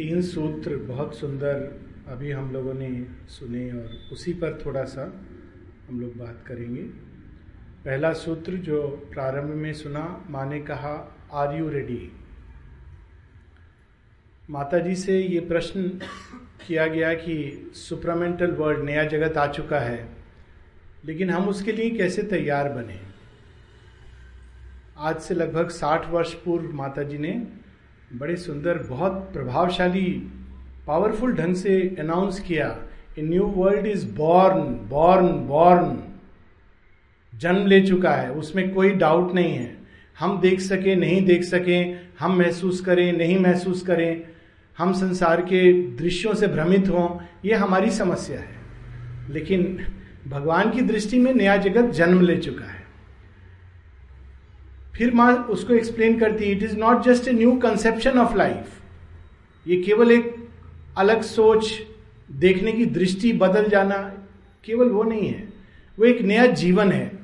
तीन सूत्र बहुत सुंदर अभी हम लोगों ने सुने और उसी पर थोड़ा सा हम लोग बात करेंगे। पहला सूत्र जो प्रारंभ में सुना, माँ ने कहा आर यू रेडी माता जी से ये प्रश्न किया गया कि सुपरामेंटल वर्ल्ड नया जगत आ चुका है, लेकिन हम उसके लिए कैसे तैयार बने? आज से लगभग साठ वर्ष पूर्व माता जी ने बड़े सुंदर, बहुत प्रभावशाली पावरफुल ढंग से अनाउंस किया a new world is born born born जन्म ले चुका है, उसमें कोई डाउट नहीं है। हम देख सके, नहीं देख सके, हम महसूस करें, नहीं महसूस करें, हम संसार के दृश्यों से भ्रमित हों, ये हमारी समस्या है। लेकिन भगवान की दृष्टि में नया जगत जन्म ले चुका है। फिर माँ उसको एक्सप्लेन करती है it is not just a new conception of life ये केवल एक अलग सोच देखने की दृष्टि बदल जाना केवल वो नहीं है। वो एक नया जीवन है।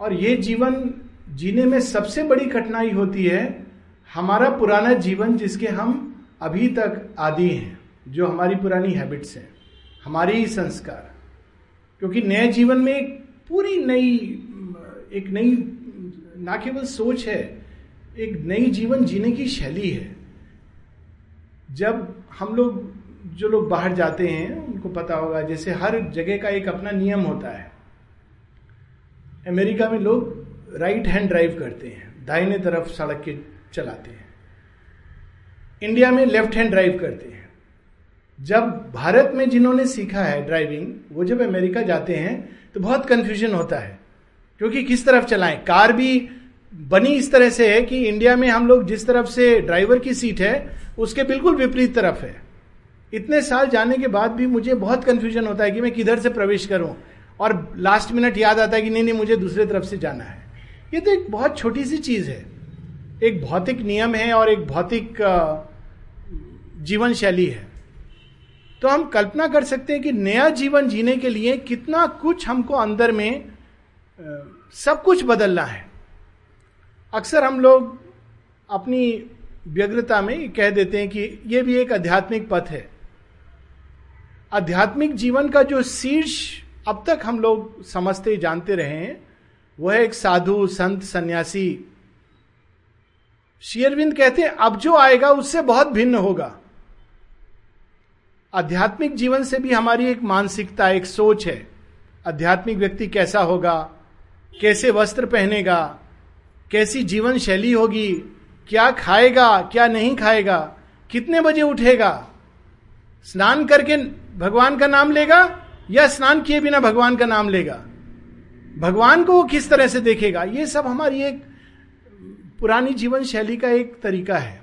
और ये जीवन जीने में सबसे बड़ी कठिनाई होती है हमारा पुराना जीवन जिसके हम अभी तक आदि हैं, जो हमारी पुरानी हैबिट्स हैं, हमारे ही संस्कार। क्योंकि नए जीवन में एक पूरी नई, एक नई ना केवल सोच है, एक नई जीवन जीने की शैली है। जब हम लोग, जो लोग बाहर जाते हैं, उनको पता होगा, जैसे हर जगह का एक अपना नियम होता है। अमेरिका में लोग राइट हैंड ड्राइव करते हैं, दाहिने तरफ़ सड़क के चलाते हैं। इंडिया में लेफ़्ट हैंड ड्राइव करते हैं। जब भारत में जिन्होंने सीखा है ड्राइविंग, वो जब अमेरिका जाते हैं तो बहुत कंफ्यूजन होता है। क्योंकि किस तरफ़ चलाएँ? कार भी बनी इस तरह से है कि इंडिया में हम लोग जिस तरफ़ से ड्राइवर की सीट है, उसके बिल्कुल विपरीत तरफ़ है। इतने साल जाने के बाद भी मुझे बहुत कंफ्यूजन होता है कि मैं किधर से प्रवेश करूँ? और लास्ट मिनट याद आता है कि नहीं नहीं, मुझे दूसरे तरफ़ से जाना है। ये तो एक बहुत छोटी सी चीज़ है। एक भौतिक नियम है और एक भौतिक जीवन शैली है। तो हम कल्पना कर सकते हैं कि नया जीवन जीने के लिए कितना कुछ हमको अंदर में सब कुछ बदलना है। अक्सर हम लोग अपनी व्यग्रता में कह देते हैं कि यह भी एक आध्यात्मिक पथ है। आध्यात्मिक जीवन का जो शीर्ष अब तक हम लोग समझते, जानते रहे हैं, वह एक साधु, संत, सन्यासी। शेयरविंद कहते हैं, अब जो आएगा उससे बहुत भिन्न होगा। आध्यात्मिक जीवन से भी हमारी एक मानसिकता, एक सोच है। आध्यात्मिक व्यक्ति कैसा होगा? कैसे वस्त्र पहनेगा? कैसी जीवन शैली होगी? क्या खाएगा? क्या नहीं खाएगा? कितने बजे उठेगा? स्नान करके भगवान का नाम लेगा या स्नान किए बिना भगवान का नाम लेगा? भगवान को वो किस तरह से देखेगा? ये सब हमारी एक पुरानी जीवन शैली का एक तरीका है।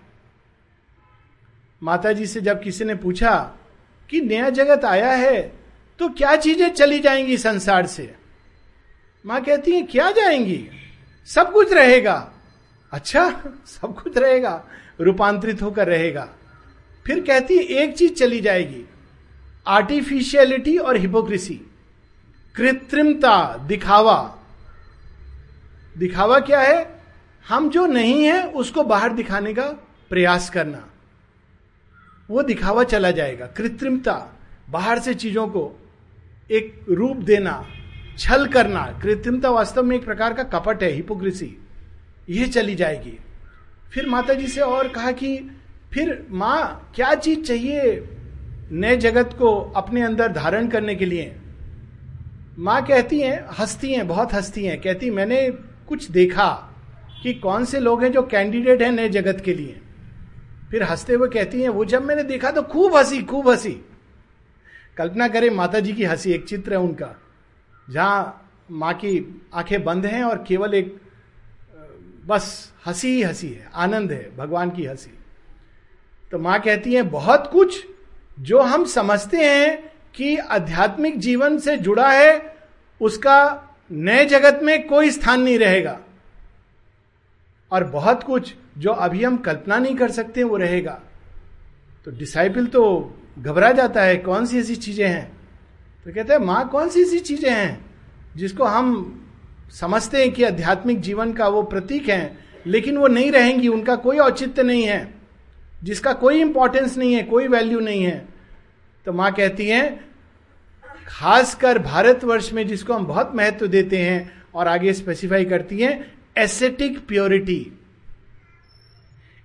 माता जी से जब किसी ने पूछा कि नया जगत आया है तो क्या चीज़ें चली जाएँगी संसार से? माँ कहती है, क्या जाएँगी? सब कुछ रहेगा। अच्छा सब कुछ रहेगा, रूपांतरित होकर रहेगा। फिर कहती है, एक चीज़ चली जाएगी आर्टिफिशियलिटी और हिपोक्रेसी कृत्रिमता, दिखावा। दिखावा क्या है? हम जो नहीं है, उसको बाहर दिखाने का प्रयास करना। वो दिखावा चला जाएगा, कृत्रिमता, बाहर से चीज़ों को एक रूप देना। छल करना, कृत्रिमता वास्तव में एक प्रकार का कपट है हिपोक्रेसी ये चली जाएगी। फिर माता जी से और कहा कि, फिर माँ, क्या चीज़ चाहिए नए जगत को अपने अंदर धारण करने के लिए? माँ कहती हैं, हंसती हैं, बहुत हंसती हैं। कहती, मैंने कुछ देखा कि कौन से लोग हैं जो कैंडिडेट हैं नए जगत के लिए? फिर हँसते हुए कहती हैं, वो जब मैंने देखा तो खूब हँसी खूब हँसी। कल्पना करें माता जी की हँसी, एक चित्र है उनका। जहाँ माँ की आँखें बंद हैं और केवल एक, बस हँसी ही हँसी है, आनंद है, भगवान की हँसी। तो माँ कहती है, बहुत कुछ जो हम समझते हैं कि आध्यात्मिक जीवन से जुड़ा है, उसका नए जगत में कोई स्थान नहीं रहेगा। और बहुत कुछ जो अभी हम कल्पना नहीं कर सकते, वो रहेगा। तो डिसाइपल तो घबरा जाता है, कौन सी ऐसी चीज़ें हैं? तो कहते हैं, माँ कौन सी सी चीज़ें हैं जिसको हम समझते हैं कि आध्यात्मिक जीवन का वो प्रतीक है, लेकिन वो नहीं रहेंगी, उनका कोई औचित्य नहीं है, जिसका कोई इंपॉर्टेंस नहीं है, कोई वैल्यू नहीं है। तो माँ कहती है, खासकर भारतवर्ष में जिसको हम बहुत महत्व देते हैं और आगे स्पेसिफाई करती हैं एसेटिक प्योरिटी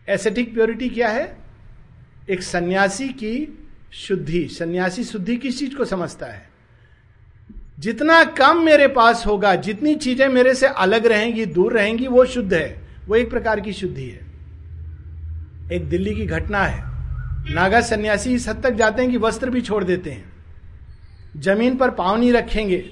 एसेटिक प्योरिटी क्या है? एक सन्यासी की शुद्धि, सन्यासी शुद्धि किस चीज़ को समझता है? जितना कम मेरे पास होगा, जितनी चीज़ें मेरे से अलग रहेंगी, दूर रहेंगी, वो शुद्ध है। वो एक प्रकार की शुद्धि है। एक दिल्ली की घटना है। नागा सन्यासी इस हद तक जाते हैं कि वस्त्र भी छोड़ देते हैं। ज़मीन पर पाव नहीं रखेंगे।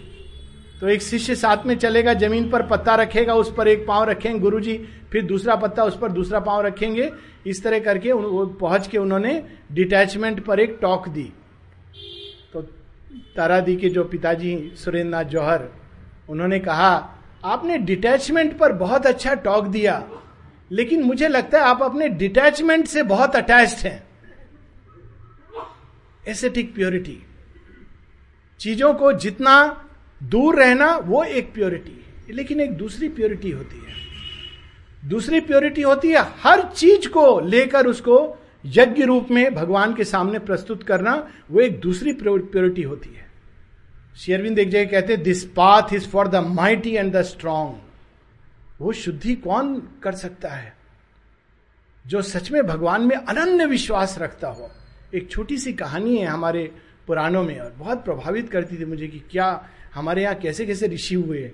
तो एक शिष्य साथ में चलेगा, ज़मीन पर पत्ता रखेगा, उस पर एक पाँव रखेंगे गुरुजी, फिर दूसरा पत्ता उस पर दूसरा पाँव रखेंगे। इस तरह करके पहुँच के उन्होंने डिटैचमेंट पर एक टॉक दी। तो तारा दी के जो पिताजी सुरेंद्र नाथ जौहर, उन्होंने कहा, आपने डिटैचमेंट पर बहुत अच्छा टॉक दिया, लेकिन मुझे लगता है आप अपने डिटैचमेंट से बहुत अटैच्ड हैं। एसेटिक प्योरिटी चीज़ों को जितना दूर रहना वो एक प्योरिटी है, लेकिन एक दूसरी प्योरिटी होती है। दूसरी प्योरिटी होती है हर चीज़ को लेकर उसको यज्ञ रूप में भगवान के सामने प्रस्तुत करना, वो एक दूसरी प्योरिटी होती है। शेरविंद एक जगह कहते हैं this path is for the mighty and the strong वो शुद्धि कौन कर सकता है? जो सच में भगवान में अनन्य विश्वास रखता हो। एक छोटी सी कहानी है हमारे पुराणों में और बहुत प्रभावित करती थी मुझे कि क्या हमारे यहाँ कैसे कैसे ऋषि हुए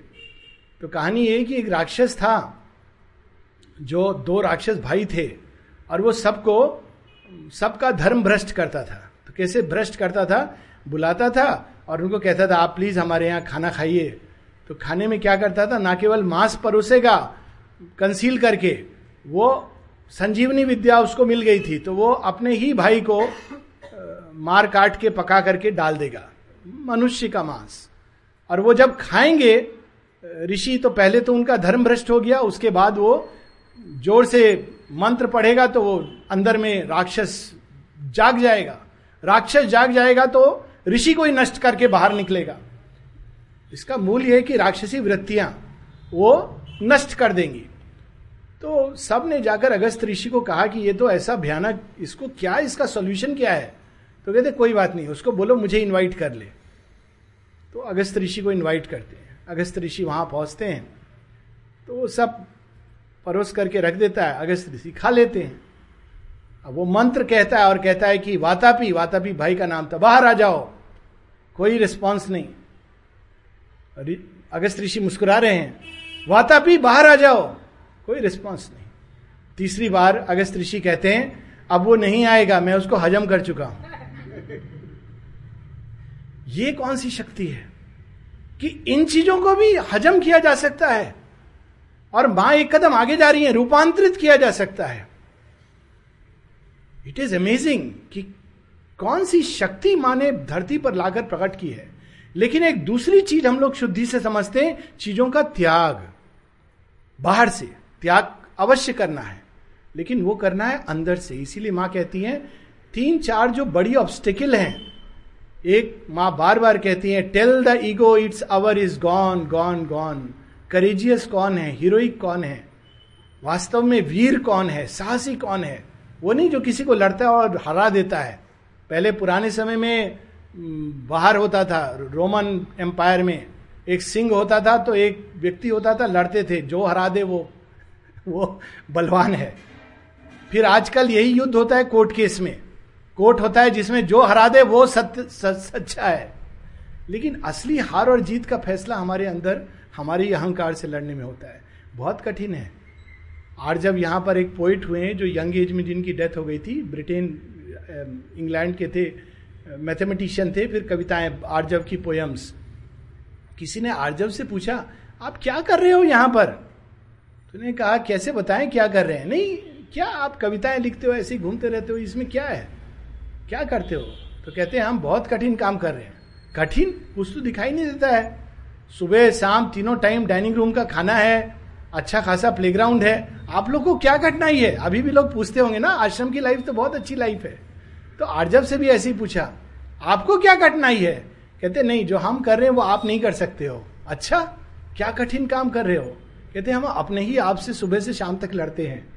तो कहानी ये कि एक राक्षस था, जो दो राक्षस भाई थे, और वो सबको, सबका धर्म भ्रष्ट करता था। तो कैसे भ्रष्ट करता था? बुलाता था और उनको कहता था, आप प्लीज़ हमारे यहाँ खाना खाइए। तो खाने में क्या करता था? ना केवल मांस परोसेगा कंसील करके, वो संजीवनी विद्या उसको मिल गई थी तो वो अपने ही भाई को मार काट के पका करके डाल देगा। मनुष्य का मांस। और वो जब खाएँगे, ऋषि तो पहले तो उनका धर्म भ्रष्ट हो गया, उसके बाद वो ज़ोर से मंत्र पढ़ेगा तो वो अंदर में राक्षस जाग जाएगा। राक्षस जाग जाएगा तो ऋषि को ही नष्ट करके बाहर निकलेगा। इसका मूल यह है कि राक्षसी वृत्तियाँ वो नष्ट कर देंगी। तो सबने जाकर अगस्त ऋषि को कहा कि ये तो ऐसा भयानक, इसको क्या, इसका सोल्यूशन क्या है? तो कहते, कोई बात नहीं, उसको बोलो, मुझे इनवाइट कर ले। तो अगस्त ऋषि को इनवाइट करते हैं। अगस्त ऋषि वहाँ पहुँचते हैं। तो वो सब परोस करके रख देता है, अगस्त ऋषि खा लेते हैं। अब वो मंत्र कहता है और कहता है कि, वातापी वातापी भाई का नाम था, बाहर आ जाओ। कोई रिस्पॉन्स नहीं। अगस्त ऋषि मुस्कुरा रहे हैं। वातापी, बाहर आ जाओ। कोई रिस्पॉन्स नहीं। तीसरी बार अगस्त ऋषि कहते हैं, अब वो नहीं आएगा, मैं उसको हजम कर चुका हूँ। ये कौन सी शक्ति है कि इन चीज़ों को भी हजम किया जा सकता है और माँ एक कदम आगे जा रही है, रूपांतरित किया जा सकता है। इट इज़ अमेजिंग कि कौन सी शक्ति माँ ने धरती पर लाकर प्रकट की है। लेकिन एक दूसरी चीज़ हम लोग शुद्धि से समझते हैं, चीज़ों का त्याग। बाहर से त्याग अवश्य करना है, लेकिन वो करना है अंदर से। इसीलिए माँ कहती है, तीन चार जो बड़ी ऑब्स्टिकल हैं एक माँ बार बार कहती है tell the ego its hour is gone gone gone courageous कौन है? हीरोइक कौन है? वास्तव में वीर कौन है? साहसी कौन है? वो नहीं जो किसी को लड़ता है और हरा देता है। पहले पुराने समय में बाहर होता था, रोमन एम्पायर में। एक सिंह होता था तो एक व्यक्ति होता था, लड़ते थे। जो हरा दे वो वो बलवान है। फिर आजकल यही युद्ध होता है कोर्ट केस में। कोर्ट होता है जिसमें जो हरा दे, वो सत्य सच्चा है। लेकिन असली हार और जीत का फैसला हमारे अंदर, हमारे अहंकार से लड़ने में होता है। बहुत कठिन है। और जब यहाँ पर एक पोइट हुए हैं जो यंग एज में जिनकी डेथ हो गई थी ब्रिटेन इंग्लैंड के थे मैथमेटिशियन थे, फिर कविताएँ आर्जव की पोयम्स किसी ने आर्जव से पूछा, आप क्या कर रहे हो यहाँ पर? तो कहा, कैसे बताएँ क्या कर रहे हैं? नहीं, क्या आप कविताएँ लिखते हो, ऐसे घूमते रहते हो, इसमें क्या है? क्या करते हो? तो कहते हैं, हम बहुत कठिन काम कर रहे हैं। कठिन? कुछ तो दिखाई नहीं देता है। सुबह, शाम, तीनों टाइम डाइनिंग रूम का खाना है अच्छा खासा प्लेग्राउंड है। आप लोग को क्या कठिनाई है? अभी भी लोग पूछते होंगे ना, आश्रम की लाइफ तो बहुत अच्छी लाइफ है। तो आर्जव से भी ऐसे ही पूछा, आपको क्या कठिनाई है? कहते, नहीं, जो हम कर रहे हैं वो आप नहीं कर सकते हो। अच्छा क्या कठिन काम कर रहे हो? कहते, हम अपने ही आप से सुबह से शाम तक लड़ते हैं।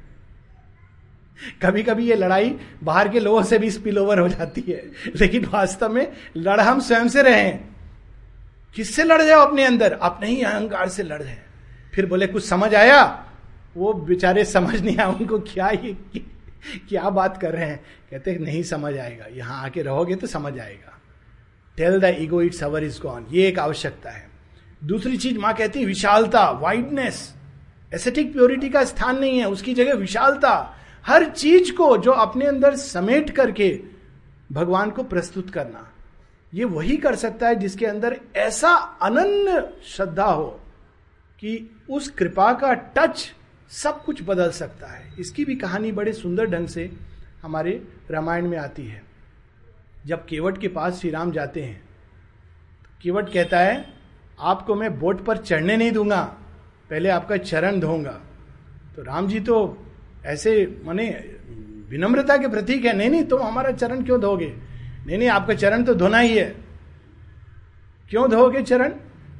कभी कभी ये लड़ाई बाहर के लोगों से भी स्पिल ओवर हो जाती है। लेकिन वास्तव में लड़ हम स्वयं से रहे किससे लड़ जाओ अपने अंदर? अपने ही अहंकार से लड़ रहे फिर बोले, कुछ समझ आया? वो बेचारे समझ नहीं आया उनको, क्या ये, क्या बात कर रहे हैं? कहते नहीं समझ आएगा। यहाँ आके रहोगे तो समझ आएगा। Tell the ego its hour is gone ये एक आवश्यकता है। दूसरी चीज़ माँ कहती है, विशालता वाइडनेस एसेटिक प्योरिटी का स्थान नहीं है, उसकी जगह विशालता। हर चीज़ को जो अपने अंदर समेट करके भगवान को प्रस्तुत करना। ये वही कर सकता है जिसके अंदर ऐसा अनन्य श्रद्धा हो कि उस कृपा का टच सब कुछ बदल सकता है। इसकी भी कहानी बड़े सुंदर ढंग से हमारे रामायण में आती है। जब केवट के पास श्री राम जाते हैं, केवट कहता है, आपको मैं बोट पर चढ़ने नहीं दूँगा, पहले आपका चरण धोऊँगा। तो राम जी तो ऐसे, माने, विनम्रता के प्रतीक है। नहीं नहीं, तुम हमारा चरण क्यों धोगे? नहीं नहीं, आपका चरण तो धोना ही है। क्यों धोगे चरण?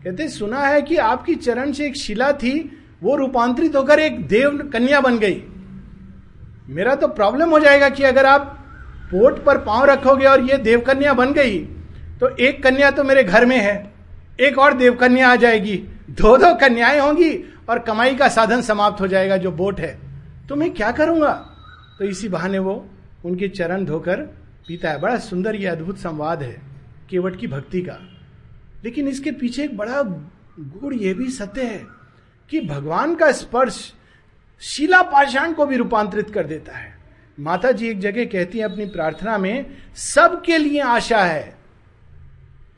कहते, सुना है कि आपकी चरण से एक शिला थी, वो रूपांतरित होकर एक देव कन्या बन गई। मेरा तो प्रॉब्लम हो जाएगा कि अगर आप पोट पर पाँव रखोगे और ये देव कन्या बन गई तो एक कन्या तो मेरे घर में है, एक और देव कन्या आ जाएगी। दो दो कन्याएँ होंगी और कमाई का साधन समाप्त हो जाएगा, जो बोट है। तो मैं क्या करूँगा? तो इसी बहाने वो उनके चरण धोकर पीता है। बड़ा सुंदर ये अद्भुत संवाद है, केवट की भक्ति का। लेकिन इसके पीछे एक बड़ा गुड़ यह भी सत्य है कि भगवान का स्पर्श शिला पाषाण को भी रूपांतरित कर देता है। माता जी एक जगह कहती है अपनी प्रार्थना में, सबके लिए आशा है।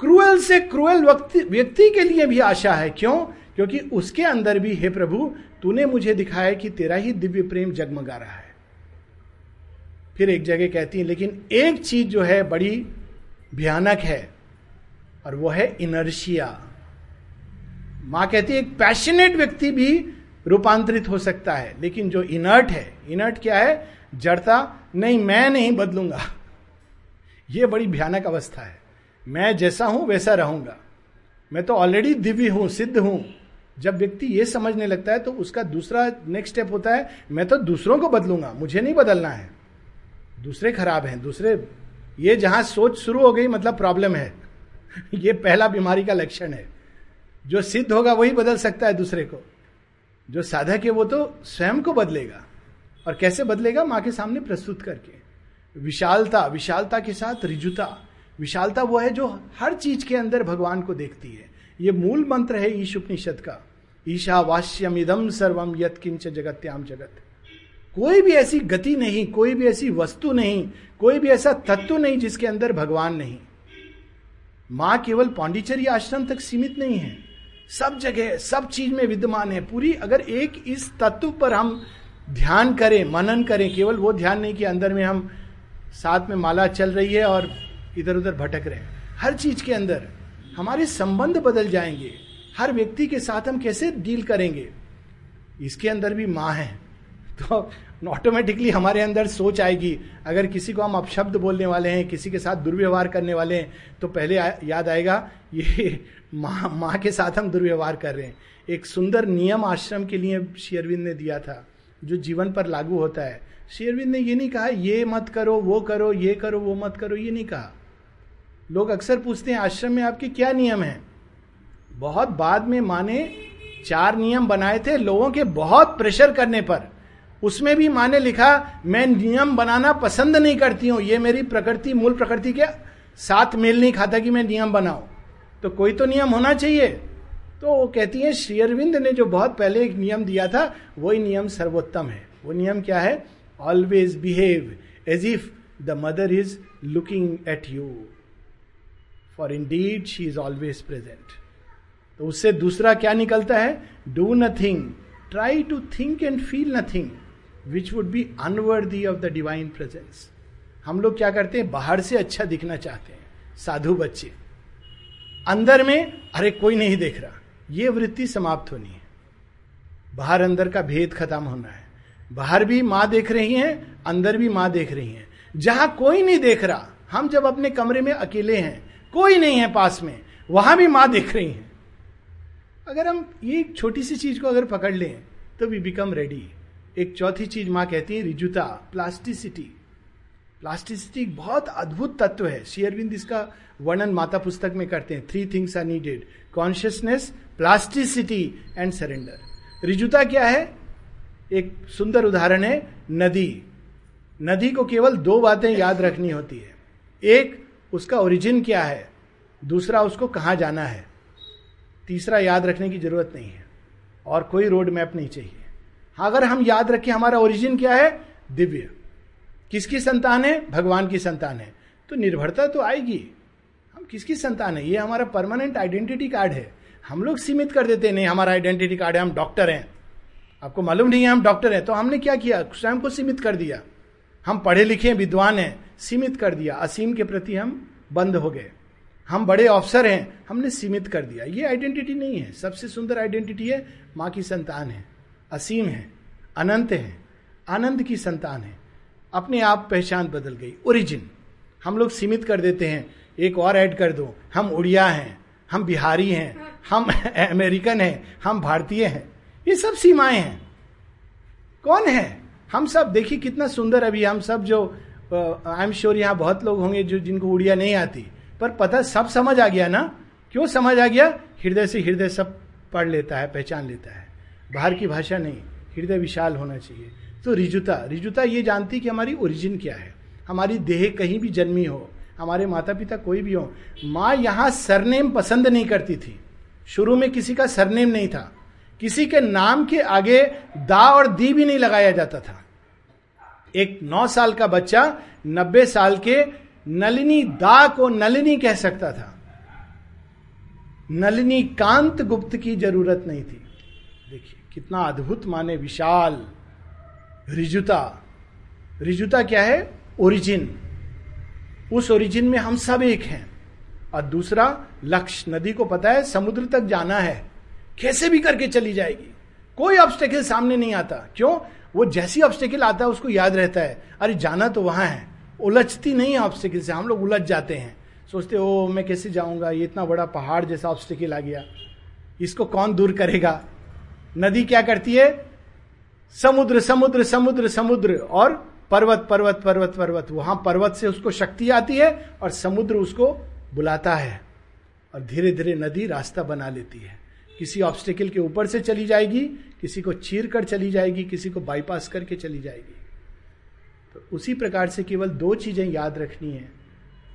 क्रूएल से क्रूएल व्यक्ति के लिए भी आशा है। क्यों? क्योंकि उसके अंदर भी, हे प्रभु, तूने मुझे दिखाया कि तेरा ही दिव्य प्रेम जगमगा रहा है। फिर एक जगह कहती है, लेकिन एक चीज़ जो है बड़ी भयानक है, और वो है इनर्शिया। माँ कहती है, एक पैशनेट व्यक्ति भी रूपांतरित हो सकता है, लेकिन जो इनर्ट है, इनर्ट क्या है? जड़ता? नहीं, मैं नहीं बदलूँगा। यह बड़ी भयानक अवस्था है। मैं जैसा हूँ, वैसा रहूँगा। मैं तो ऑलरेडी दिव्य हूँ, सिद्ध हूँ। जब व्यक्ति ये समझने लगता है तो उसका दूसरा नेक्स्ट स्टेप होता है, मैं तो दूसरों को बदलूँगा, मुझे नहीं बदलना है। दूसरे खराब हैं, दूसरे, ये जहाँ सोच शुरू हो गई मतलब प्रॉब्लम है। ये पहला बीमारी का लक्षण है। जो सिद्ध होगा, वही बदल सकता है दूसरे को। जो साधक है, वो तो स्वयं को बदलेगा। और कैसे बदलेगा? माँ के सामने प्रस्तुत करके। विशालता विशालता के साथ रिजुता। विशालता वो है जो हर चीज़ के अंदर भगवान को देखती है। ये मूल मंत्र है ईश उपनिषद का। ईशा वाष्यम इदम सर्वम यत किंच जगत्याम जगत। कोई भी ऐसी गति नहीं, कोई भी ऐसी वस्तु नहीं, कोई भी ऐसा तत्व नहीं जिसके अंदर भगवान नहीं। माँ केवल पांडिचेरी आश्रम तक सीमित नहीं है। सब जगह, सब चीज़ में विद्यमान है। पूरी अगर एक इस तत्व पर हम ध्यान करें, मनन करें, केवल वो ध्यान नहीं कि अंदर में हम साथ में माला चल रही है और इधर उधर भटक रहे हैं। हर चीज़ के अंदर। हमारे संबंध बदल जाएँगे। हर व्यक्ति के साथ हम कैसे डील करेंगे? इसके अंदर भी माँ है। तो ऑटोमेटिकली हमारे अंदर सोच आएगी। अगर किसी को हम अपशब्द बोलने वाले हैं किसी के साथ दुर्व्यवहार करने वाले हैं तो पहले आ, याद आएगा ये माँ माँ के साथ हम दुर्व्यवहार कर रहे हैं। एक सुंदर नियम आश्रम के लिए शेयरविंद ने दिया था जो जीवन पर लागू होता है। शेयरविंद ने ये नहीं कहा ये मत करो वो करो ये करो वो मत करो ये नहीं कहा। लोग अक्सर पूछते हैं, आश्रम में आपके क्या नियम हैं? बहुत बाद में माने चार नियम बनाए थे लोगों के बहुत प्रेशर करने पर। उसमें भी माने लिखा, मैं नियम बनाना पसंद नहीं करती हूँ। ये मेरी प्रकृति, मूल प्रकृति के साथ मेल नहीं खाता कि मैं नियम बनाऊँ। तो कोई तो नियम होना चाहिए। तो वो कहती है, श्री अरविंद ने जो बहुत पहले एक नियम दिया था, वही नियम सर्वोत्तम है। वो नियम क्या है? Always behave as if the mother is looking at you for indeed she is always present तो उससे दूसरा क्या निकलता है? Do nothing try to think and feel nothing which would be unworthy of the divine presence हम लोग क्या करते हैं? बाहर से अच्छा दिखना चाहते हैं। साधु बच्चे। अंदर में, अरे कोई नहीं देख रहा। ये वृत्ति समाप्त होनी है। बाहर अंदर का भेद खत्म होना है। बाहर भी माँ देख रही हैं, अंदर भी माँ देख रही हैं। जहाँ कोई नहीं देख रहा, हम जब अपने कमरे में अकेले हैं कोई नहीं है पास में। वहाँ भी माँ देख रही है। अगर हम ये छोटी सी चीज़ को अगर पकड़ लें तो वी बिकम रेडी एक चौथी चीज़ माँ कहती है, रिजुता प्लास्टिसिटी प्लास्टिसिटी बहुत अद्भुत तत्व है। शेयरविंद इसका वर्णन माता पुस्तक में करते हैं। Three things are needed consciousness plasticity and surrender रिजुता क्या है? एक सुंदर उदाहरण है, नदी। नदी को केवल दो बातें याद रखनी होती है। एक उसका ओरिजिन क्या है? दूसरा उसको कहाँ जाना है? तीसरा याद रखने की ज़रूरत नहीं है। और कोई रोड मैप नहीं चाहिए। हाँ अगर हम याद रखें हमारा ओरिजिन क्या है? दिव्य। किसकी संतान है? भगवान की संतान है। तो निर्भरता तो आएगी। हम किसकी संतान है? ये हमारा परमानेंट आइडेंटिटी कार्ड है। हम लोग सीमित कर देते नहीं, हमारा आइडेंटिटी कार्ड है, हम डॉक्टर हैं। आपको मालूम नहीं है हम डॉक्टर हैं तो हमने क्या किया? स्वयं को सीमित कर दिया। हम पढ़े लिखे हैं, विद्वान हैं। सीमित कर दिया। असीम के प्रति हम बंद हो गए। हम बड़े अफसर हैं, हमने सीमित कर दिया। ये आइडेंटिटी नहीं है। सबसे सुंदर आइडेंटिटी है, माँ की संतान है। असीम है, अनंत है, आनंद की संतान है। अपने आप पहचान बदल गई। ओरिजिन हम लोग सीमित कर देते हैं। एक और ऐड कर दो। हम उड़िया हैं, हम बिहारी हैं, हम अमेरिकन हैं, हम भारतीय हैं। ये सब सीमाएँ हैं। कौन है? हम सब, देखिए कितना सुंदर अभी हम सब जो आई एम श्योर यहाँ बहुत लोग होंगे जो जिनको उड़िया नहीं आती। पर पता सब समझ आ गया ना? क्यों समझ आ गया? हृदय से हृदय सब पढ़ लेता है, पहचान लेता है। बाहर की भाषा नहीं, हृदय विशाल होना चाहिए। तो रिजुता रिजुता ये जानती कि हमारी ओरिजिन क्या है। हमारी देह कहीं भी जन्मी हो, हमारे माता पिता कोई भी हो, माँ यहाँ सरनेम पसंद नहीं करती थी। शुरू में किसी का सरनेम नहीं था। किसी के नाम के आगे दा और दी भी नहीं लगाया जाता था। एक नौ साल का बच्चा नब्बे साल के नलिनी दा को नलिनी कह सकता था। नलिनी कांत गुप्त की ज़रूरत नहीं थी। देखिए, कितना अद्भुत माने विशाल रिजुता। रिजुता क्या है? ओरिजिन। उस ओरिजिन में हम सब एक हैं। और दूसरा लक्ष्य नदी को पता है, समुद्र तक जाना है। कैसे भी करके चली जाएगी। कोई ऑब्स्टेकल सामने नहीं आता। क्यों? वो जैसी ऑब्स्टेकल आता है, उसको याद रहता है। अरे, जाना तो वहाँ है। उलझती नहीं है ऑब्स्टेकल से। हम लोग उलझ जाते हैं। सोचते ओ, मैं कैसे जाऊँगा? ये इतना बड़ा पहाड़ जैसा ऑब्स्टेकल आ गया। इसको कौन दूर करेगा? नदी क्या करती है? समुद्र समुद्र समुद्र समुद्र और पर्वत पर्वत पर्वत पर्वत। वहाँ पर्वत से उसको शक्ति आती है और समुद्र उसको बुलाता है और धीरे धीरे नदी रास्ता बना लेती है। किसी ऑब्स्टिकल के ऊपर से चली जाएगी, किसी को चीर कर चली जाएगी, किसी को बाईपास करके चली जाएगी। तो उसी प्रकार से केवल दो चीज़ें याद रखनी है,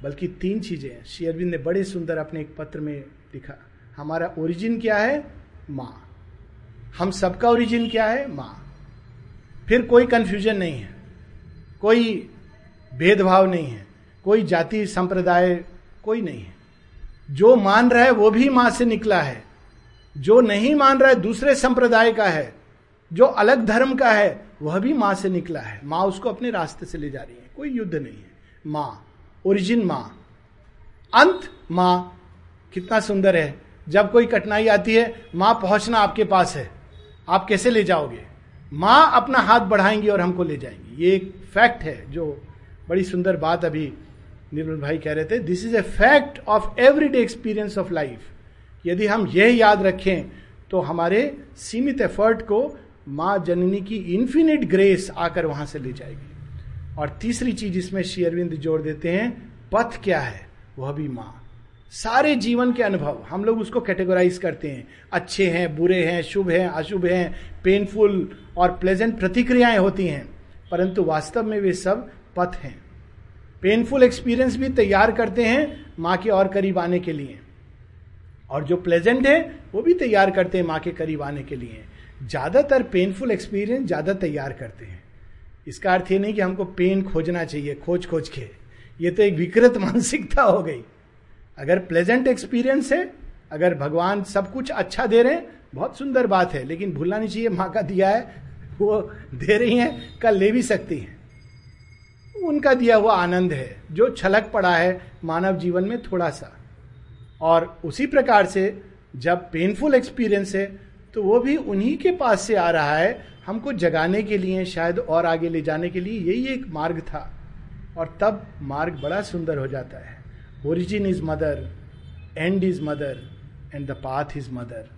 बल्कि तीन चीज़ें श्री अरविंद ने बड़े सुंदर अपने एक पत्र में लिखा, हमारा ओरिजिन क्या है? माँ। हम सबका ओरिजिन क्या है? माँ। फिर कोई कंफ्यूजन नहीं है, कोई भेदभाव नहीं है, कोई जाति संप्रदाय कोई नहीं है। जो मान रहा है वो भी माँ से निकला है। जो नहीं मान रहा है, दूसरे संप्रदाय का है, जो अलग धर्म का है, वह भी माँ से निकला है। माँ उसको अपने रास्ते से ले जा रही है। कोई युद्ध नहीं है। माँ ओरिजिन माँ। अंत माँ। कितना सुंदर है। जब कोई कठिनाई आती है, माँ पहुँचना आपके पास है। आप कैसे ले जाओगे? माँ अपना हाथ बढ़ाएँगी और हमको ले जाएँगी। ये एक फैक्ट है, जो बड़ी सुंदर बात अभी निर्मल भाई कह रहे थे। This is a fact of everyday experience of life यदि हम यह याद रखें तो हमारे सीमित एफर्ट को माँ जननी की इंफिनिट ग्रेस आकर वहाँ से ले जाएगी। और तीसरी चीज़ इसमें श्री अरविंद जोड़ देते हैं, पथ क्या है? वह भी माँ। सारे जीवन के अनुभव, हम लोग उसको कैटेगराइज करते हैं। अच्छे हैं, बुरे हैं, शुभ हैं, अशुभ हैं पेनफुल और प्लेजेंट प्रतिक्रियाएँ होती हैं, परंतु वास्तव में वे सब पथ हैं। पेनफुल एक्सपीरियंस भी तैयार करते हैं माँ के और करीब आने के लिए। और जो प्लेजेंट है, वो भी तैयार करते हैं माँ के करीब आने के लिए। ज़्यादातर पेनफुल एक्सपीरियंस ज़्यादा तैयार करते हैं। इसका अर्थ ये नहीं कि हमको पेन खोजना चाहिए खोज खोज के। ये तो एक विकृत मानसिकता हो गई। अगर प्लेजेंट एक्सपीरियंस है, अगर भगवान सब कुछ अच्छा दे रहे हैं, बहुत सुंदर बात है, लेकिन भूलना नहीं चाहिए माँ का दिया है, वो दे रही हैं, कल ले भी सकती हैं। उनका दिया हुआ आनंद है, जो छलक पड़ा है मानव जीवन में थोड़ा सा। और उसी प्रकार से जब पेनफुल एक्सपीरियंस है तो वो भी उन्हीं के पास से आ रहा है, हमको जगाने के लिए, शायद और आगे ले जाने के लिए यही एक मार्ग था। और तब मार्ग बड़ा सुंदर हो जाता है। Origin is mother end is mother and the path is mother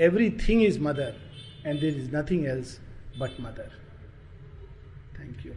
everything is mother and there is nothing else but mother thank you